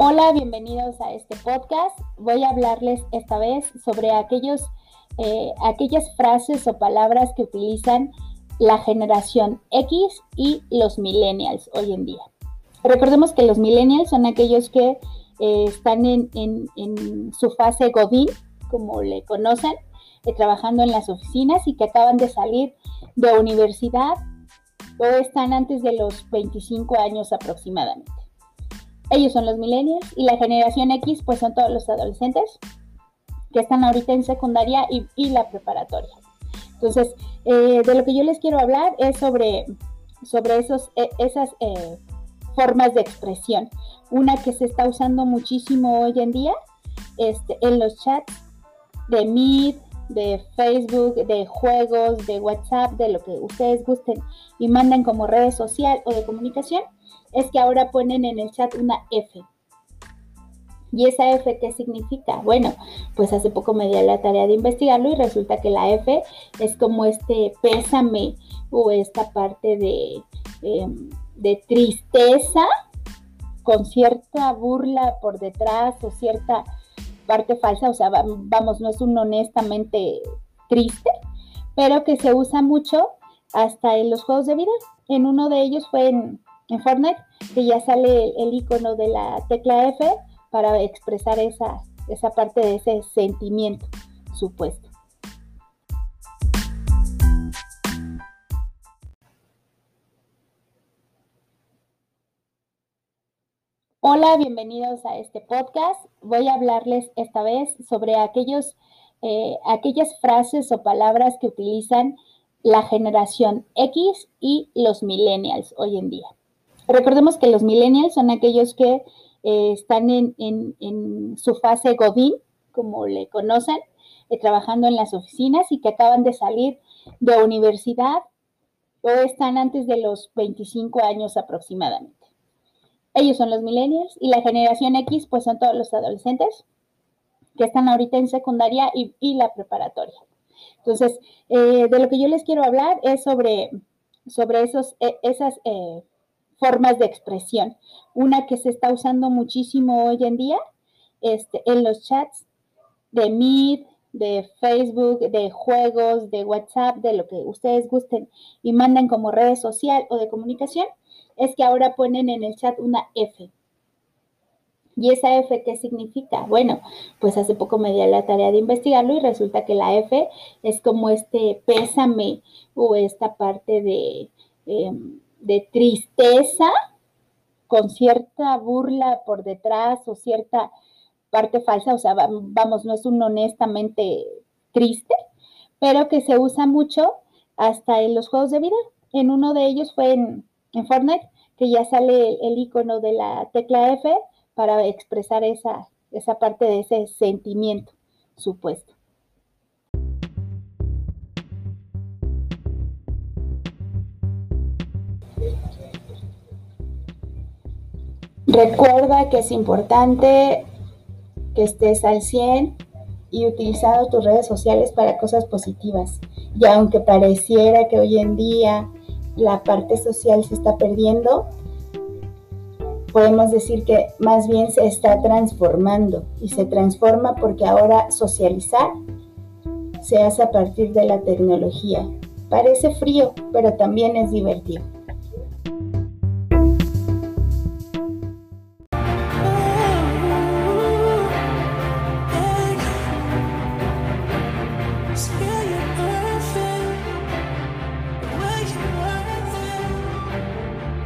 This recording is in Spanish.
Hola, bienvenidos a este podcast. Voy a hablarles esta vez sobre aquellos, eh, aquellas frases o palabras que utilizan la generación X y los millennials hoy en día. Recordemos que los millennials son aquellos que eh, están en, su fase Godín, como le conocen, eh, trabajando en las oficinas y que acaban de salir de universidad o están antes de los 25 años aproximadamente. Ellos son los millennials y la generación X pues son todos los adolescentes que están ahorita en secundaria y, la preparatoria. Entonces, eh, de lo que yo les quiero hablar es sobre, sobre esos, e, esas eh, formas de expresión. Una que se está usando muchísimo hoy en día este, en los chats de Meet, de Facebook, de juegos, de WhatsApp, de lo que ustedes gusten y mandan como redes social o de comunicación, es que ahora ponen en el chat una F. ¿Y esa F qué significa? Bueno, pues hace poco me di la tarea de investigarlo y resulta que la F es como este pésame o esta parte de, em, de tristeza con cierta burla por detrás o cierta parte falsa, o sea, vamos, no es un honestamente triste, pero que se usa mucho hasta en los juegos de vida. En uno de ellos fue en, en Fortnite, que ya sale el, icono de la tecla F para expresar esa, esa parte de ese sentimiento supuesto. Hola, bienvenidos a este podcast. Voy a hablarles esta vez sobre aquellos, eh, aquellas frases o palabras que utilizan la generación X y los millennials hoy en día. Recordemos que los millennials son aquellos que eh, están en, su fase Godín, como le conocen, eh, trabajando en las oficinas y que acaban de salir de universidad o están antes de los 25 años aproximadamente. Ellos son los millennials y la generación X pues son todos los adolescentes que están ahorita en secundaria y, la preparatoria. Entonces, eh, de lo que yo les quiero hablar es sobre, sobre esos, esas formas de expresión. Una que se está usando muchísimo hoy en día este, en los chats de Meet, de Facebook, de juegos, de WhatsApp, de lo que ustedes gusten y manden como redes social o de comunicación, es que ahora ponen en el chat una F. ¿Y esa F qué significa? Bueno, pues hace poco me di la tarea de investigarlo y resulta que la F es como este pésame o esta parte de... Em, de tristeza con cierta burla por detrás o cierta parte falsa, o sea, vamos, no es un honestamente triste, pero que se usa mucho hasta en los juegos de vida. En uno de ellos fue en, Fortnite, que ya sale el, el, icono de la tecla F para expresar esa, esa parte de ese sentimiento supuesto. Recuerda que es importante que estés al 100 y utilizando tus redes sociales para cosas positivas. Y aunque pareciera que hoy en día la parte social se está perdiendo, podemos decir que más bien se está transformando y se transforma porque ahora socializar se hace a partir de la tecnología. Parece frío, pero también es divertido.